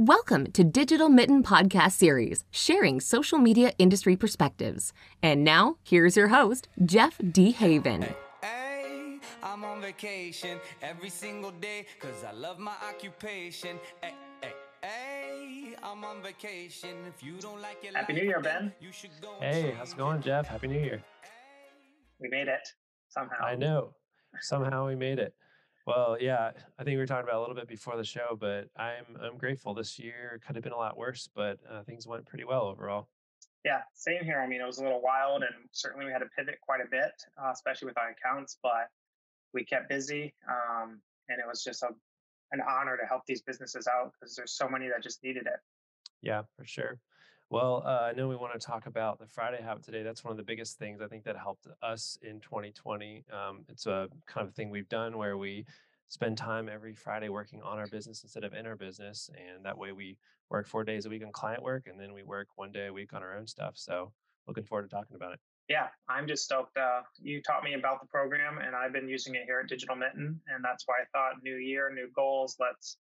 Welcome to Digital Mitten Podcast Series, sharing social media industry perspectives. And now, here's your host, Jeff D. Haven. Hey, I'm on vacation every single day because I love my occupation. Hey, hey, hey, I'm on vacation. If you don't like it, Happy New Year, Ben. You should go Hey, how's it going, Jeff? Happy New Year. We made it somehow. I know. Somehow we made it. Well, yeah, I think we were talking about a little bit before the show, but I'm I'm grateful. This year could have been a lot worse, but uh, things went pretty well overall. Yeah, same here. I mean, it was a little wild, and certainly we had to pivot quite a bit, uh, especially with our accounts. But we kept busy, um, and it was just a an honor to help these businesses out because there's so many that just needed it. Yeah, for sure. Well, uh, I know we want to talk about the Friday habit today. That's one of the biggest things I think that helped us in 2020. Um, it's a kind of thing we've done where we spend time every Friday working on our business instead of in our business. And that way we work four days a week on client work and then we work one day a week on our own stuff. So looking forward to talking about it. Yeah, I'm just stoked. Uh, you taught me about the program, and I've been using it here at Digital Mitten. And that's why I thought new year, new goals. Let's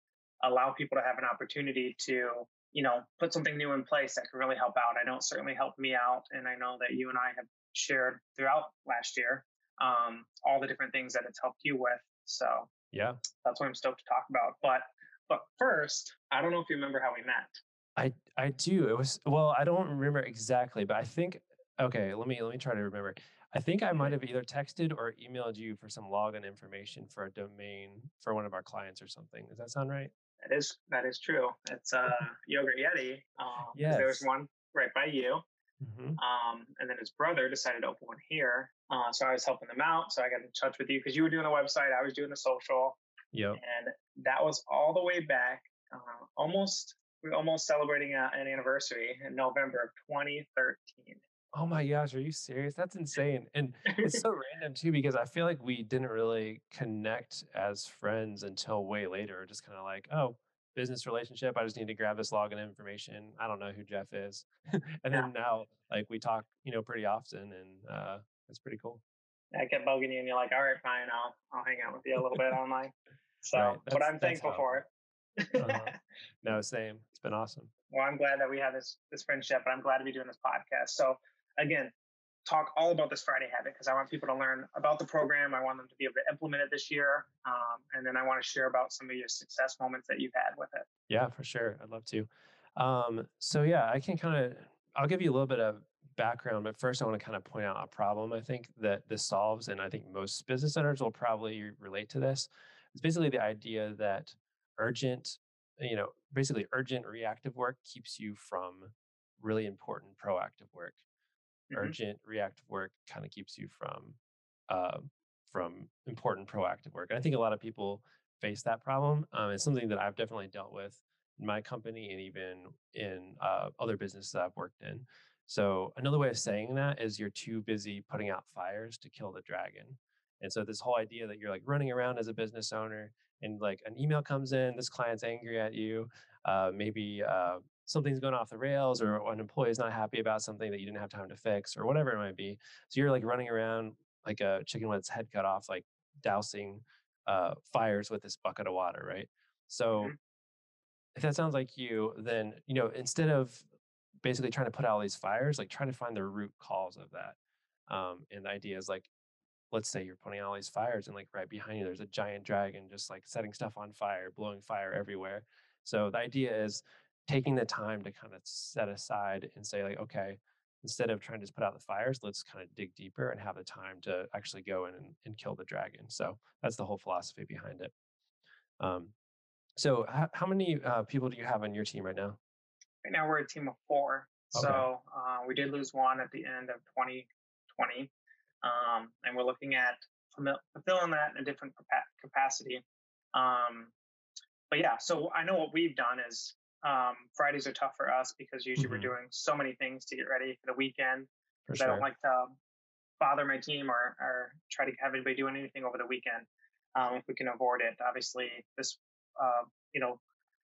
allow people to have an opportunity to you know, put something new in place that can really help out. I know it certainly helped me out, and I know that you and I have shared throughout last year um, all the different things that it's helped you with. So yeah, that's what I'm stoked to talk about. But but first, I don't know if you remember how we met. I I do. It was well, I don't remember exactly, but I think okay. Let me let me try to remember. I think I might have either texted or emailed you for some login information for a domain for one of our clients or something. Does that sound right? That is that is true. It's uh Yogurt Yeti. Um, yes. There was one right by you. Mm-hmm. Um, and then his brother decided to open one here. Uh, so I was helping them out. So I got in touch with you because you were doing the website, I was doing the social. Yep. And that was all the way back, uh, almost we are almost celebrating a, an anniversary in November of 2013. Oh my gosh, are you serious? That's insane. And it's so random too because I feel like we didn't really connect as friends until way later. Just kind of like, oh, business relationship. I just need to grab this login information. I don't know who Jeff is. and then now like we talk, you know, pretty often and uh it's pretty cool. I kept bugging you and you're like, all right, fine, I'll I'll hang out with you a little bit online. So right. but I'm thankful for it. uh-huh. No, same. It's been awesome. Well, I'm glad that we have this this friendship, and I'm glad to be doing this podcast. So again, talk all about this Friday habit because I want people to learn about the program. I want them to be able to implement it this year. Um, and then I want to share about some of your success moments that you've had with it. Yeah, for sure. I'd love to. Um, so, yeah, I can kind of, I'll give you a little bit of background, but first I want to kind of point out a problem I think that this solves. And I think most business owners will probably relate to this. It's basically the idea that urgent, you know, basically urgent reactive work keeps you from really important proactive work mm-hmm. urgent reactive work kind of keeps you from uh, from important proactive work. And I think a lot of people face that problem. Um, it's something that I've definitely dealt with in my company and even in uh, other businesses that I've worked in. So another way of saying that is you're too busy putting out fires to kill the dragon. And so this whole idea that you're like running around as a business owner and like an email comes in, this client's angry at you, uh, maybe uh, something's going off the rails or an employee is not happy about something that you didn't have time to fix or whatever it might be. So you're like running around like a chicken with its head cut off, like dousing uh, fires with this bucket of water, right? So mm-hmm. if that sounds like you, then you know instead of basically trying to put out all these fires, like try to find the root cause of that. Um, and the idea is like, let's say you're putting out all these fires, and like right behind you, there's a giant dragon just like setting stuff on fire, blowing fire everywhere. So the idea is taking the time to kind of set aside and say like okay instead of trying to just put out the fires let's kind of dig deeper and have the time to actually go in and, and kill the dragon. So that's the whole philosophy behind it. Um, so how, how many uh, people do you have on your team right now? Right now we're a team of four okay. so uh, we did lose one at the end of 2020 um, and we're looking at fulfilling that in a different capacity um, but yeah so i know what we've done is um, Fridays are tough for us because usually mm-hmm. we're doing so many things to get ready for the weekend. For sure. I don't like to bother my team or, or try to have anybody doing anything over the weekend um, if we can avoid it. Obviously, this uh, you know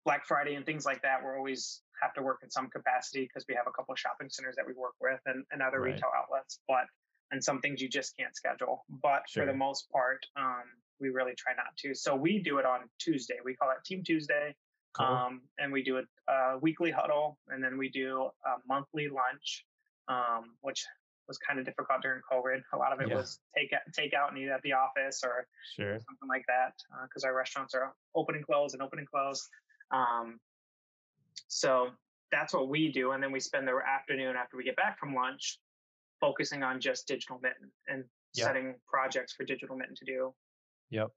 Black Friday and things like that, we're always have to work in some capacity because we have a couple of shopping centers that we work with and, and other right. retail outlets. But and some things you just can't schedule. But sure. for the most part, um, we really try not to. So we do it on Tuesday. We call it Team Tuesday. Cool. Um, and we do a, a, weekly huddle, and then we do a monthly lunch, um, which was kind of difficult during COVID. A lot of it yeah. was take take out and eat at the office or sure. something like that, because uh, our restaurants are open and close and open and close. Um, so that's what we do, and then we spend the afternoon after we get back from lunch focusing on just digital mitten and yeah. setting projects for digital mitten to do. Yep.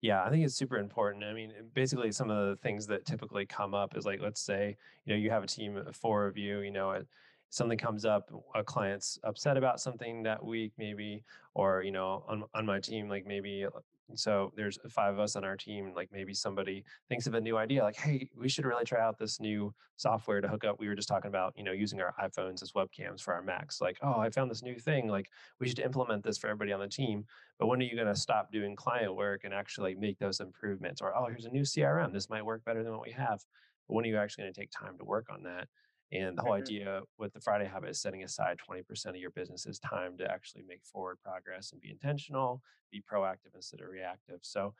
Yeah, I think it's super important. I mean, basically, some of the things that typically come up is like, let's say, you know, you have a team of four of you, you know, something comes up, a client's upset about something that week, maybe, or, you know, on, on my team, like maybe uh, so there's five of us on our team. Like maybe somebody thinks of a new idea, like, hey, we should really try out this new software to hook up. We were just talking about, you know, using our iPhones as webcams for our Macs. Like, oh, I found this new thing. Like, we should implement this for everybody on the team. But when are you going to stop doing client work and actually make those improvements? Or, oh, here's a new CRM. This might work better than what we have. But when are you actually going to take time to work on that? And the whole mm-hmm. idea with the Friday habit is setting aside 20% of your business's time to actually make forward progress and be intentional, be proactive instead of reactive. So,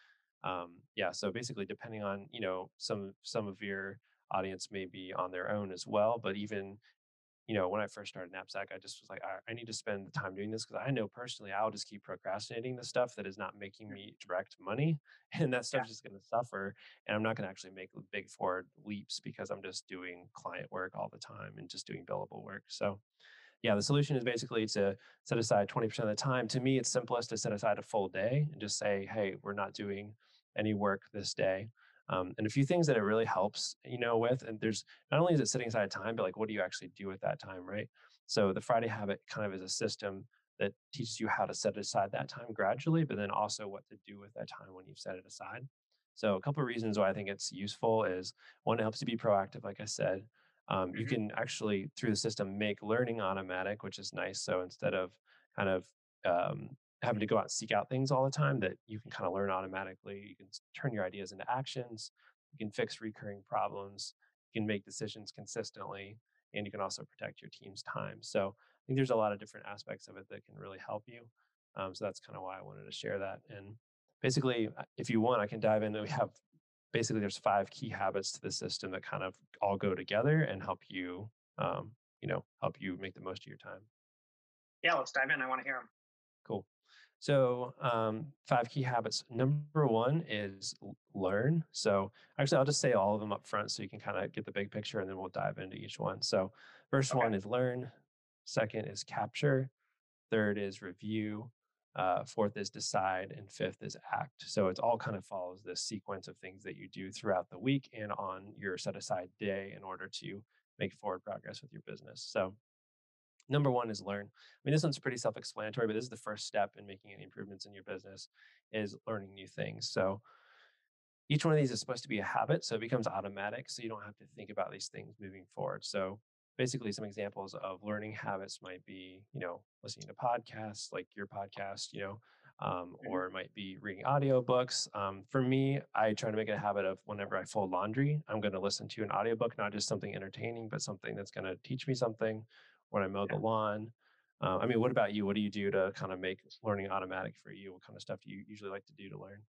um, yeah, so basically, depending on you know some some of your audience may be on their own as well, but even you know, when I first started Knapsack, I just was like, I, I need to spend the time doing this because I know personally I'll just keep procrastinating the stuff that is not making me direct money. And that stuff's yeah. just going to suffer. And I'm not going to actually make big forward leaps because I'm just doing client work all the time and just doing billable work. So, yeah, the solution is basically to set aside 20% of the time. To me, it's simplest to set aside a full day and just say, hey, we're not doing any work this day. Um, and a few things that it really helps, you know, with, and there's not only is it setting aside time, but like, what do you actually do with that time, right? So the Friday habit kind of is a system that teaches you how to set aside that time gradually, but then also what to do with that time when you've set it aside. So a couple of reasons why I think it's useful is one, it helps you be proactive, like I said. Um, mm-hmm. You can actually through the system make learning automatic, which is nice. So instead of kind of um, having to go out and seek out things all the time that you can kind of learn automatically. You can turn your ideas into actions. You can fix recurring problems. You can make decisions consistently, and you can also protect your team's time. So I think there's a lot of different aspects of it that can really help you. Um, so that's kind of why I wanted to share that. And basically, if you want, I can dive in. We have basically there's five key habits to the system that kind of all go together and help you, um, you know, help you make the most of your time. Yeah, let's dive in. I want to hear them. Cool. So, um, five key habits. Number one is learn. So, actually, I'll just say all of them up front so you can kind of get the big picture and then we'll dive into each one. So, first okay. one is learn. Second is capture. Third is review. Uh, fourth is decide. And fifth is act. So, it's all kind of follows this sequence of things that you do throughout the week and on your set aside day in order to make forward progress with your business. So, Number one is learn. I mean, this one's pretty self-explanatory, but this is the first step in making any improvements in your business is learning new things. So each one of these is supposed to be a habit, so it becomes automatic, so you don't have to think about these things moving forward. So basically, some examples of learning habits might be, you know, listening to podcasts like your podcast, you know, um, mm-hmm. or it might be reading audiobooks. Um, for me, I try to make it a habit of whenever I fold laundry, I'm going to listen to an audiobook, not just something entertaining, but something that's going to teach me something when I mow the lawn. Uh, I mean, what about you? What do you do to kind of make learning automatic for you? What kind of stuff do you usually like to do to learn?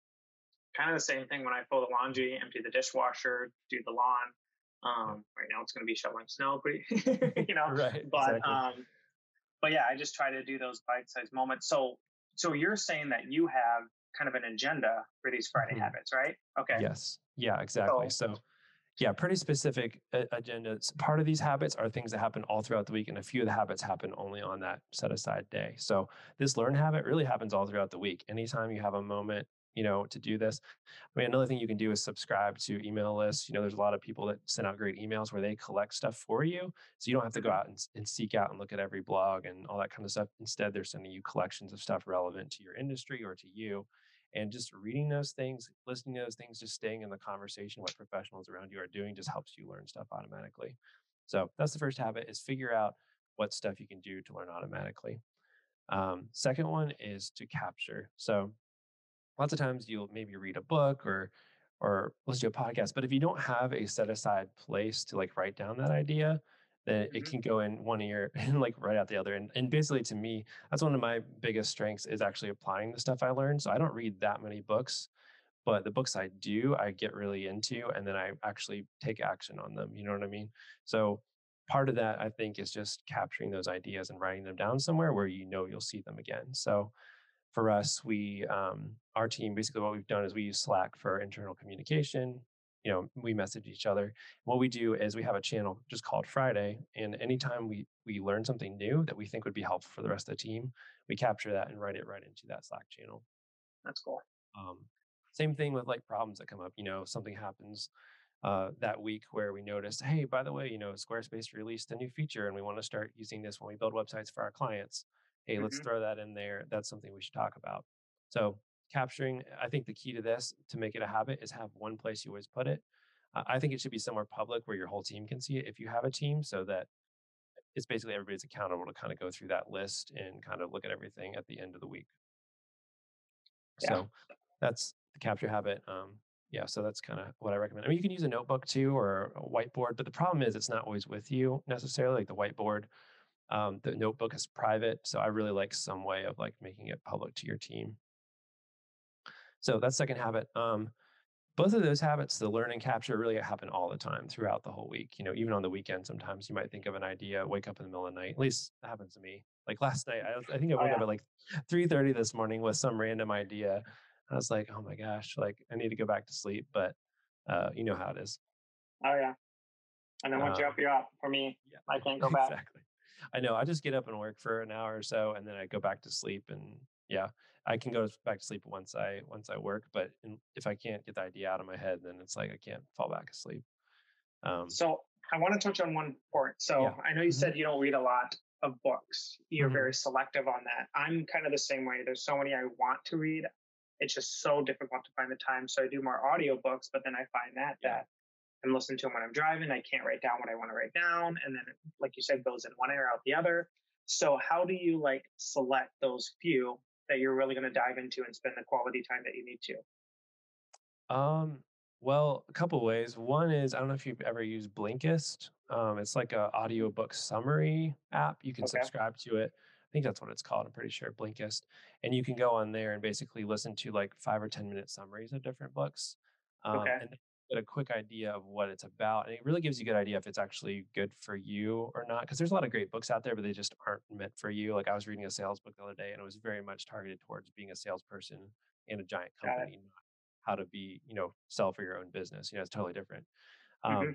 Kind of the same thing when I fold the laundry, empty the dishwasher, do the lawn. Um, right now it's going to be shoveling snow, pretty, you know. right. But exactly. um, but yeah, I just try to do those bite-sized moments. So so you're saying that you have kind of an agenda for these Friday mm-hmm. habits, right? Okay. Yes. Yeah. Exactly. so, so yeah, pretty specific uh, agendas. Part of these habits are things that happen all throughout the week, and a few of the habits happen only on that set aside day. So this learn habit really happens all throughout the week. Anytime you have a moment, you know, to do this. I mean, another thing you can do is subscribe to email lists. You know, there's a lot of people that send out great emails where they collect stuff for you, so you don't have to go out and, and seek out and look at every blog and all that kind of stuff. Instead, they're sending you collections of stuff relevant to your industry or to you and just reading those things listening to those things just staying in the conversation what professionals around you are doing just helps you learn stuff automatically. So that's the first habit is figure out what stuff you can do to learn automatically. Um, second one is to capture. So lots of times you'll maybe read a book or or listen to a podcast but if you don't have a set aside place to like write down that idea mm-hmm. it can go in one ear and like right out the other. And, and basically to me, that's one of my biggest strengths is actually applying the stuff I learned. So I don't read that many books, but the books I do, I get really into and then I actually take action on them. You know what I mean? So part of that I think is just capturing those ideas and writing them down somewhere where you know you'll see them again. So for us, we um, our team basically what we've done is we use Slack for internal communication. You know, we message each other. What we do is we have a channel just called Friday, and anytime we we learn something new that we think would be helpful for the rest of the team, we capture that and write it right into that Slack channel. That's cool. Um, same thing with like problems that come up. You know, something happens uh, that week where we noticed, hey, by the way, you know, Squarespace released a new feature and we want to start using this when we build websites for our clients. Hey, mm-hmm. let's throw that in there. That's something we should talk about. So capturing, I think the key to this to make it a habit is have one place you always put it. I think it should be somewhere public where your whole team can see it if you have a team so that it's basically everybody's accountable to kind of go through that list and kind of look at everything at the end of the week. Yeah. So that's the capture habit. Um, yeah, so that's kind of what I recommend. I mean, you can use a notebook too or a whiteboard, but the problem is it's not always with you necessarily. Like the whiteboard, um, the notebook is private, so I really like some way of like making it public to your team. So that's second habit. Um, both of those habits, the learn and capture, really happen all the time throughout the whole week. You know, even on the weekend, sometimes you might think of an idea, wake up in the middle of the night. At least that happens to me. Like last night, I, I think I oh, woke oh, yeah. up at like 3:30 this morning with some random idea I was like, oh my gosh, like I need to go back to sleep, but uh, you know how it is. Oh yeah. And then once uh, you're up, you're up. For me, yeah, I can't go back. Exactly. I know. I just get up and work for an hour or so, and then I go back to sleep. And yeah, I can go back to sleep once I once I work. But in, if I can't get the idea out of my head, then it's like I can't fall back asleep. Um, so I want to touch on one point. So yeah. I know you mm-hmm. said you don't read a lot of books. You're mm-hmm. very selective on that. I'm kind of the same way. There's so many I want to read it's just so difficult to find the time. So I do more audiobooks, but then I find that yeah. that I'm listening to them when I'm driving. I can't write down what I want to write down. And then, like you said, goes in one ear out the other. So how do you like select those few that you're really going to dive into and spend the quality time that you need to? Um, well, a couple ways. One is I don't know if you've ever used Blinkist. Um, it's like a audiobook summary app. You can okay. subscribe to it I think that's what it's called. I'm pretty sure Blinkist. And you can go on there and basically listen to like five or 10 minute summaries of different books. Um, okay. And get a quick idea of what it's about. And it really gives you a good idea if it's actually good for you or not. Because there's a lot of great books out there, but they just aren't meant for you. Like I was reading a sales book the other day and it was very much targeted towards being a salesperson in a giant company, not how to be, you know, sell for your own business. You know, it's totally different. Um, mm-hmm.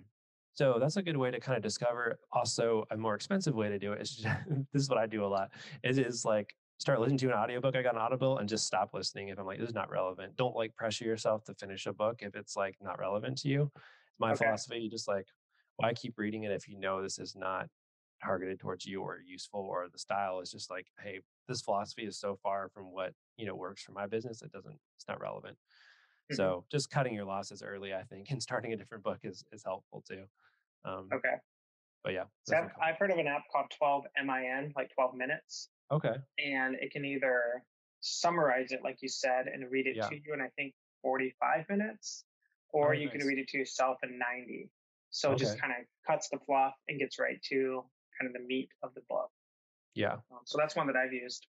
So that's a good way to kind of discover. Also, a more expensive way to do it is just, this is what I do a lot. It is like start listening to an audiobook. I got an Audible and just stop listening if I'm like, this is not relevant. Don't like pressure yourself to finish a book if it's like not relevant to you. My okay. philosophy, you just like, why keep reading it if you know this is not targeted towards you or useful or the style is just like, hey, this philosophy is so far from what, you know, works for my business. It doesn't, it's not relevant. Mm-hmm. So just cutting your losses early, I think, and starting a different book is is helpful too. Um, okay. But yeah. So I've, I've heard of an app called 12 MIN, like 12 minutes. Okay. And it can either summarize it, like you said, and read it yeah. to you in, I think, 45 minutes, or oh, you nice. can read it to yourself in 90. So okay. it just kind of cuts the fluff and gets right to kind of the meat of the book. Yeah. Um, so that's one that I've used.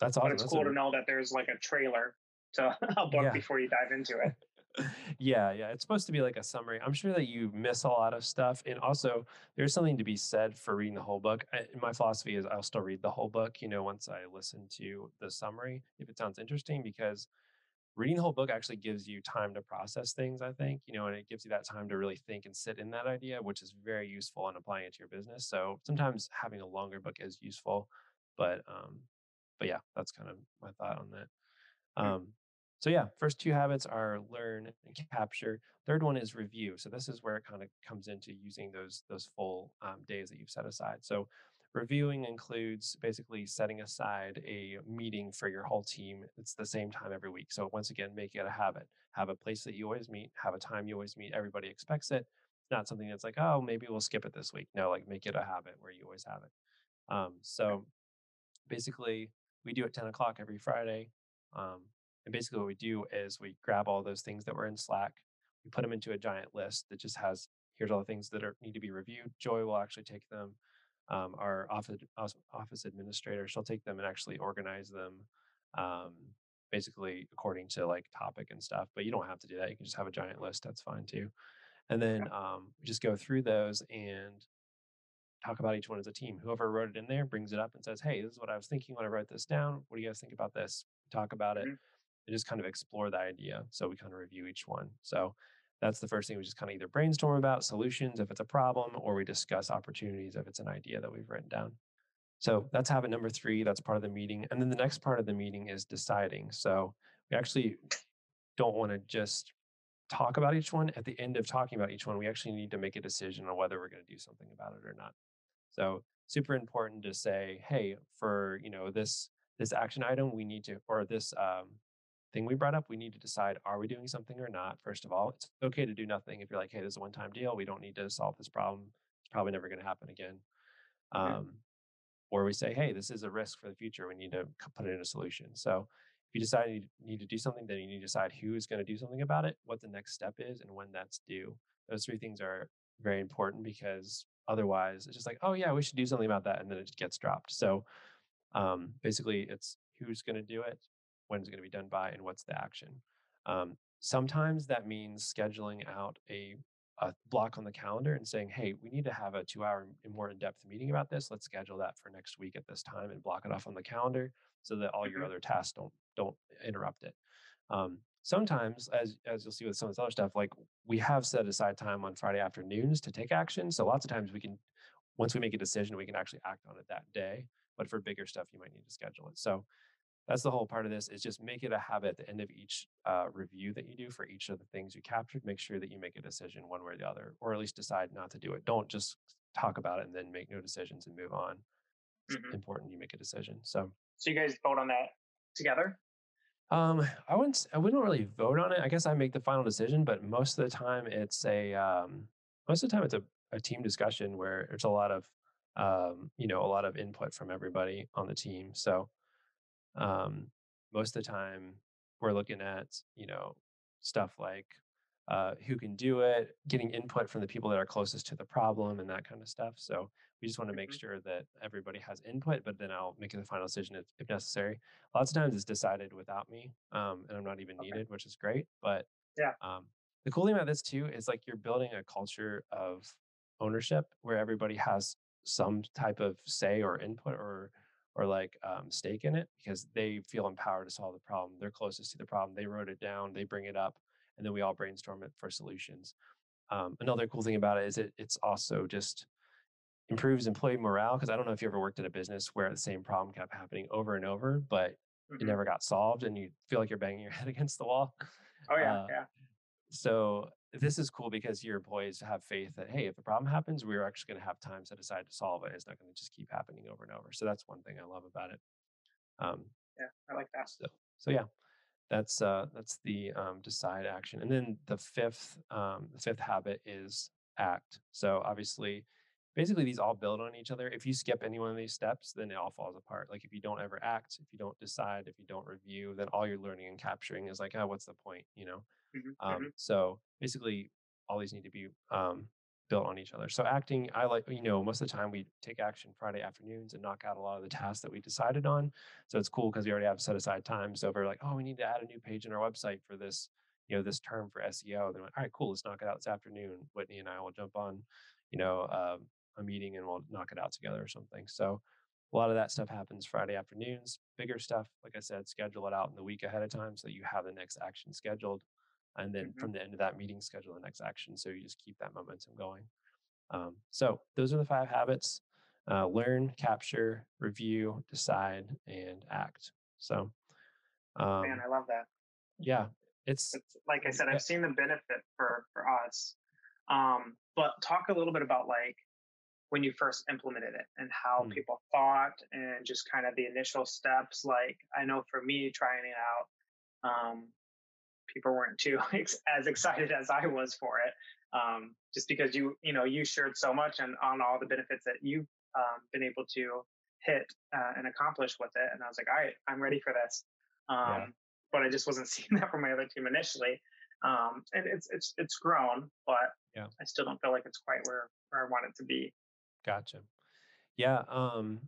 That's awesome. But it's that's cool a... to know that there's like a trailer to a book yeah. before you dive into it. yeah, yeah. It's supposed to be like a summary. I'm sure that you miss a lot of stuff. And also, there's something to be said for reading the whole book. I, my philosophy is I'll still read the whole book, you know, once I listen to the summary, if it sounds interesting, because reading the whole book actually gives you time to process things, I think, you know, and it gives you that time to really think and sit in that idea, which is very useful in applying it to your business. So sometimes having a longer book is useful. But, um, but yeah, that's kind of my thought on that. Um, so yeah, first two habits are learn and capture. Third one is review. So this is where it kind of comes into using those those full um, days that you've set aside. So reviewing includes basically setting aside a meeting for your whole team. It's the same time every week. So once again, make it a habit. Have a place that you always meet. Have a time you always meet. Everybody expects it. It's not something that's like, oh, maybe we'll skip it this week. No, like make it a habit where you always have it. Um, so basically, we do it 10 o'clock every Friday. Um, and basically, what we do is we grab all those things that were in Slack, we put them into a giant list that just has here's all the things that are need to be reviewed. Joy will actually take them. Um, our office office administrator she'll take them and actually organize them. Um, basically according to like topic and stuff. But you don't have to do that. You can just have a giant list. That's fine too. And then um, just go through those and talk about each one as a team. Whoever wrote it in there brings it up and says, "Hey, this is what I was thinking when I wrote this down. What do you guys think about this?" Talk about it. Mhm. And just kind of explore the idea. So we kind of review each one. So that's the first thing we just kind of either brainstorm about solutions if it's a problem or we discuss opportunities if it's an idea that we've written down. So that's habit number three. That's part of the meeting. And then the next part of the meeting is deciding. So we actually don't want to just talk about each one. At the end of talking about each one, we actually need to make a decision on whether we're going to do something about it or not. So super important to say, hey, for you know this this action item, we need to, or this um, thing we brought up, we need to decide are we doing something or not. First of all, it's okay to do nothing if you're like, hey, this is a one time deal. We don't need to solve this problem. It's probably never going to happen again. Um, or we say, hey, this is a risk for the future. We need to put it in a solution. So if you decide you need to do something, then you need to decide who's going to do something about it, what the next step is, and when that's due. Those three things are very important because otherwise it's just like, oh, yeah, we should do something about that. And then it just gets dropped. So um, basically, it's who's going to do it, when it's going to be done by, and what's the action. Um, sometimes that means scheduling out a, a block on the calendar and saying, hey, we need to have a two hour and more in depth meeting about this. Let's schedule that for next week at this time and block it off on the calendar so that all your Mhm. other tasks don't don't interrupt it. Um, sometimes, as as you'll see with some of this other stuff, like we have set aside time on Friday afternoons to take action. So lots of times we can, once we make a decision, we can actually act on it that day. But for bigger stuff, you might need to schedule it. So that's the whole part of this is just make it a habit at the end of each uh, review that you do for each of the things you captured make sure that you make a decision one way or the other or at least decide not to do it don't just talk about it and then make no decisions and move on it's Mhm. important you make a decision so So you guys vote on that together? um i wouldn't i wouldn't really vote on it i guess i make the final decision but most of the time it's a um most of the time it's a, a team discussion where there's a lot of um you know a lot of input from everybody on the team so um, most of the time we're looking at you know stuff like uh, who can do it getting input from the people that are closest to the problem and that kind of stuff so we just want to make Mhm. sure that everybody has input but then i'll make the final decision if, if necessary lots of times it's decided without me um, and i'm not even Okay. needed which is great but Yeah. um, the cool thing about this too is like you're building a culture of ownership where everybody has some type of say or input or or like um, stake in it because they feel empowered to solve the problem. They're closest to the problem. They wrote it down. They bring it up, and then we all brainstorm it for solutions. Um, another cool thing about it is it it's also just improves employee morale because I don't know if you ever worked at a business where the same problem kept happening over and over, but it Mhm. never got solved, and you feel like you're banging your head against the wall. Oh yeah, uh, yeah. So this is cool because your employees have faith that hey, if a problem happens, we're actually going to have time set aside to solve it. It's not going to just keep happening over and over. So that's one thing I love about it. Um, Yeah, I like that. so, so yeah, that's uh, that's the um, decide action, and then the fifth um, the fifth habit is act. So obviously, basically these all build on each other. If you skip any one of these steps, then it all falls apart. Like if you don't ever act, if you don't decide, if you don't review, then all you're learning and capturing is like, oh, what's the point? You know. Mhm, Um, mhm. So basically, all these need to be um, built on each other. So acting, I like, you know, most of the time we take action Friday afternoons and knock out a lot of the tasks that we decided on. So it's cool because we already have set aside time. So if we're like, oh, we need to add a new page in our website for this, you know, this term for SEO, then we're like, all right, cool, let's knock it out this afternoon. Whitney and I will jump on, you know, um, a meeting and we'll knock it out together or something. So a lot of that stuff happens Friday afternoons. Bigger stuff, like I said, schedule it out in the week ahead of time so that you have the next action scheduled and then Mhm. from the end of that meeting schedule the next action so you just keep that momentum going um, so those are the five habits uh, learn capture review decide and act so um, Man, I love that. yeah it's It's, like I said, I've seen the benefit for for us. Um, but talk a little bit about like when you first implemented it and how Mm. people thought and just kind of the initial steps. Like I know for me trying it out, um, people weren't too ex- as excited as I was for it. Um, just because you you know you shared so much and on all the benefits that you've um, been able to hit uh, and accomplish with it, and I was like, all right, I'm ready for this. Um, Yeah. But I just wasn't seeing that from my other team initially. Um, and it's it's it's grown, but Yeah. I still don't feel like it's quite where where I want it to be. Gotcha. Yeah. Um,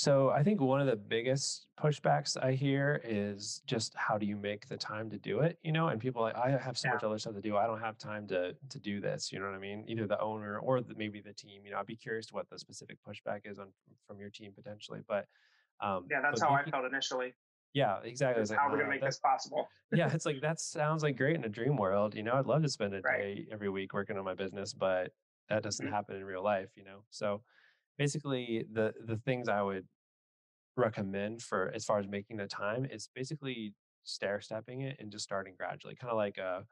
So I think one of the biggest pushbacks I hear is just how do you make the time to do it? You know, and people are like I have so Yeah. much other stuff to do. I don't have time to to do this. You know what I mean? Either the owner or the, maybe the team. You know, I'd be curious to what the specific pushback is on from your team potentially. But um, Yeah, that's how I felt initially. Yeah, exactly. Like, how we're wow, gonna make this possible. yeah, it's like that sounds like great in a dream world. You know, I'd love to spend a Right. day every week working on my business, but that doesn't Mhm. happen in real life. You know, so basically the the things I would recommend for as far as making the time is basically stair stepping it and just starting gradually, kind of like a,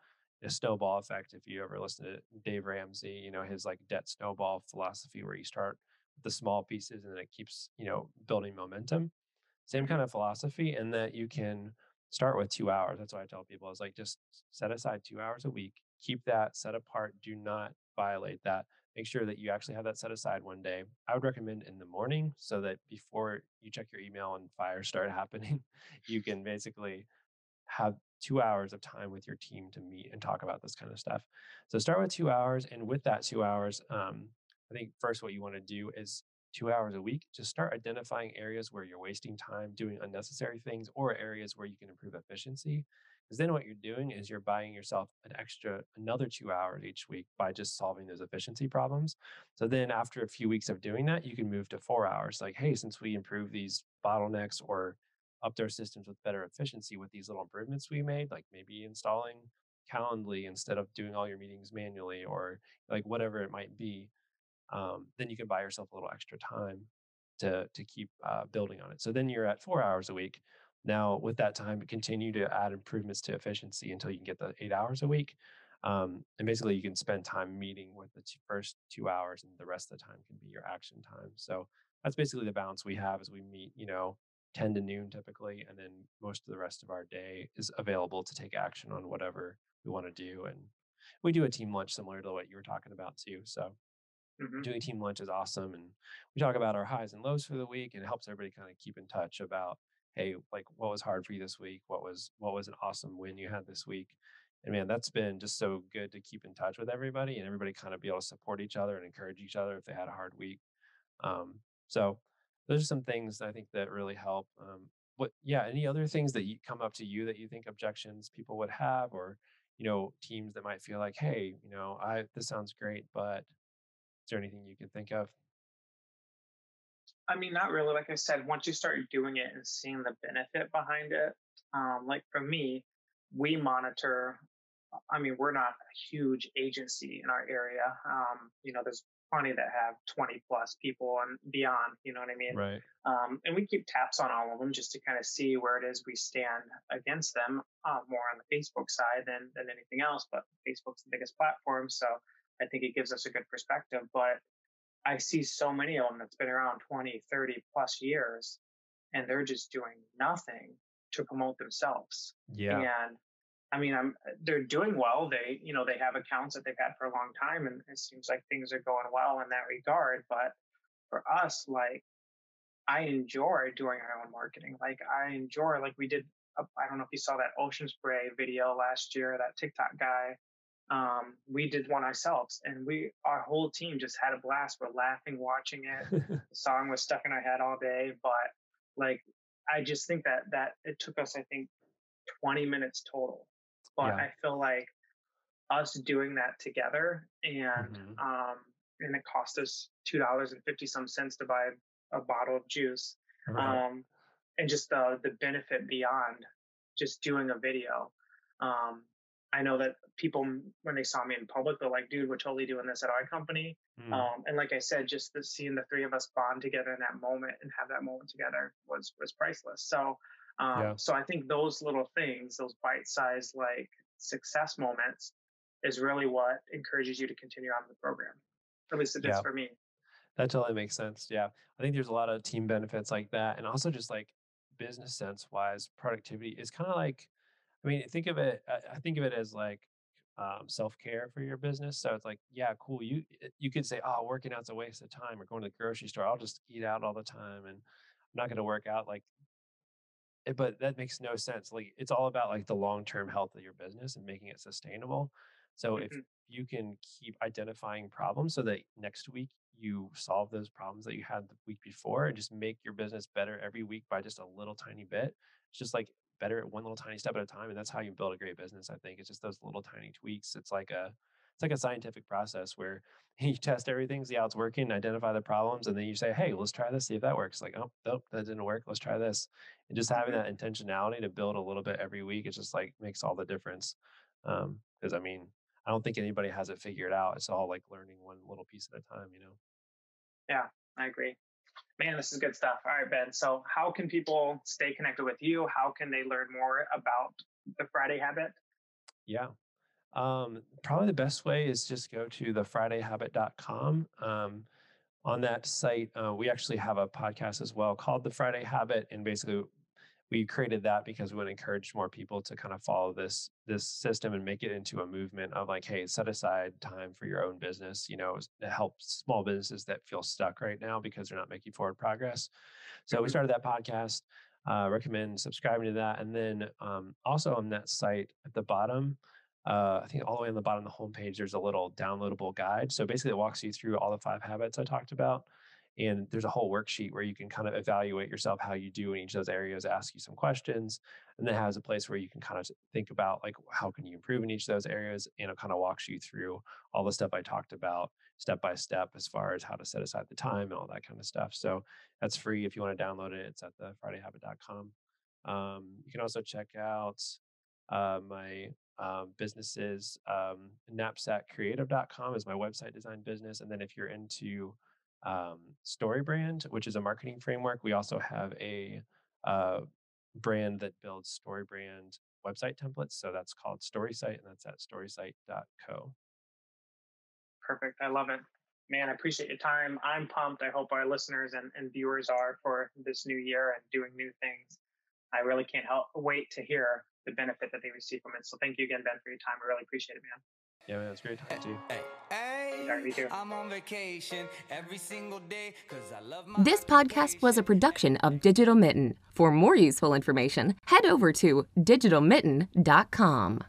a snowball effect. If you ever listen to Dave Ramsey, you know his like debt snowball philosophy, where you start with the small pieces and then it keeps you know building momentum. Same kind of philosophy, and that you can start with two hours. That's what I tell people is like just set aside two hours a week, keep that set apart. Do not violate that. Make sure that you actually have that set aside one day. I would recommend in the morning so that before you check your email and fires start happening, you can basically have two hours of time with your team to meet and talk about this kind of stuff. So start with two hours, and with that two hours, um, I think first what you want to do is two hours a week. Just start identifying areas where you're wasting time doing unnecessary things, or areas where you can improve efficiency. Because then what you're doing is you're buying yourself an extra another two hours each week by just solving those efficiency problems. So then after a few weeks of doing that, you can move to four hours. Like, hey, since we improve these bottlenecks or upped our systems with better efficiency with these little improvements we made, like maybe installing Calendly instead of doing all your meetings manually or like whatever it might be, um, then you can buy yourself a little extra time to to keep uh, building on it. So then you're at four hours a week. Now, with that time, continue to add improvements to efficiency until you can get the eight hours a week. Um, and basically, you can spend time meeting with the two, first two hours, and the rest of the time can be your action time. So that's basically the balance we have as we meet, you know, 10 to noon typically, and then most of the rest of our day is available to take action on whatever we want to do. And we do a team lunch similar to what you were talking about too. So Mhm. doing team lunch is awesome and we talk about our highs and lows for the week and it helps everybody kind of keep in touch about hey like what was hard for you this week? What was what was an awesome win you had this week? And man that's been just so good to keep in touch with everybody and everybody kind of be able to support each other and encourage each other if they had a hard week. Um, so those are some things i think that really help um, what yeah any other things that you come up to you that you think objections people would have or you know teams that might feel like hey you know i this sounds great but is there anything you can think of? I mean, not really. Like I said, once you start doing it and seeing the benefit behind it, um, like for me, we monitor. I mean, we're not a huge agency in our area. Um, you know, there's plenty that have 20 plus people and beyond. You know what I mean? Right. Um, and we keep tabs on all of them just to kind of see where it is we stand against them. Uh, more on the Facebook side than than anything else, but Facebook's the biggest platform, so I think it gives us a good perspective. But I see so many of them that's been around 20, 30 plus years, and they're just doing nothing to promote themselves. Yeah. And I mean, I'm they're doing well. They, you know, they have accounts that they've had for a long time, and it seems like things are going well in that regard. But for us, like, I enjoy doing our own marketing. Like, I enjoy, like, we did. I I don't know if you saw that ocean spray video last year. That TikTok guy. Um, we did one ourselves, and we, our whole team, just had a blast. We're laughing, watching it the song was stuck in our head all day but like i just think that that it took us i think 20 minutes total but Yeah. i feel like us doing that together and Mhm. um and it cost us two dollars and fifty some cents to buy a bottle of juice Right. um and just the the benefit beyond just doing a video um i know that people when they saw me in public they're like dude we're totally doing this at our company Mm. um, and like I said, just the, seeing the three of us bond together in that moment and have that moment together was was priceless. So, um, Yeah. so I think those little things, those bite-sized like success moments, is really what encourages you to continue on the program. At least it Yeah. for me. That totally makes sense. Yeah. I think there's a lot of team benefits like that. And also just like business sense wise, productivity is kind of like, I mean, think of it, I think of it as like um, self care for your business. So it's like, yeah, cool. You, you could say, oh, working out's a waste of time or going to the grocery store. I'll just eat out all the time and I'm not going to work out. Like, it- but that makes no sense. Like, it's all about like the long term health of your business and making it sustainable. So if Mhm. you can keep identifying problems so that next week you solve those problems that you had the week before and just make your business better every week by just a little tiny bit. It's just like better at one little tiny step at a time. And that's how you build a great business. I think it's just those little tiny tweaks. It's like a it's like a scientific process where you test everything, see how it's working, identify the problems, and then you say, hey, let's try this, see if that works. Like, oh, nope, that didn't work. Let's try this. And just having that intentionality to build a little bit every week, it just like makes all the difference. Um, because I mean, I don't think anybody has it figured out. It's all like learning one little piece at a time, you know? Yeah, I agree. Man, this is good stuff. All right, Ben. So, how can people stay connected with you? How can they learn more about the Friday Habit? Yeah. Um, probably the best way is just go to thefridayhabit.com. Um, on that site, uh, we actually have a podcast as well called The Friday Habit. And basically, we created that because we want to encourage more people to kind of follow this this system and make it into a movement of like hey set aside time for your own business you know to help small businesses that feel stuck right now because they're not making forward progress so we mm-hmm. started that podcast uh, recommend subscribing to that and then um, also on that site at the bottom uh, I think all the way on the bottom of the homepage, there's a little downloadable guide. So basically, it walks you through all the five habits I talked about and there's a whole worksheet where you can kind of evaluate yourself how you do in each of those areas ask you some questions and then has a place where you can kind of think about like how can you improve in each of those areas and it kind of walks you through all the stuff i talked about step by step as far as how to set aside the time and all that kind of stuff so that's free if you want to download it it's at the fridayhabit.com um, you can also check out uh, my um, businesses um, knapsackcreative.com is my website design business and then if you're into um, StoryBrand, which is a marketing framework. We also have a uh, brand that builds StoryBrand website templates. So that's called StorySite, and that's at storysite.co. Perfect. I love it. Man, I appreciate your time. I'm pumped. I hope our listeners and, and viewers are for this new year and doing new things. I really can't help wait to hear the benefit that they receive from it. So thank you again, Ben, for your time. I really appreciate it, man. Yeah, man, it's great talking to you. Hey, hey, I'm on vacation every single day because I love my This podcast was a production of Digital Mitten. For more useful information, head over to digitalmitten.com.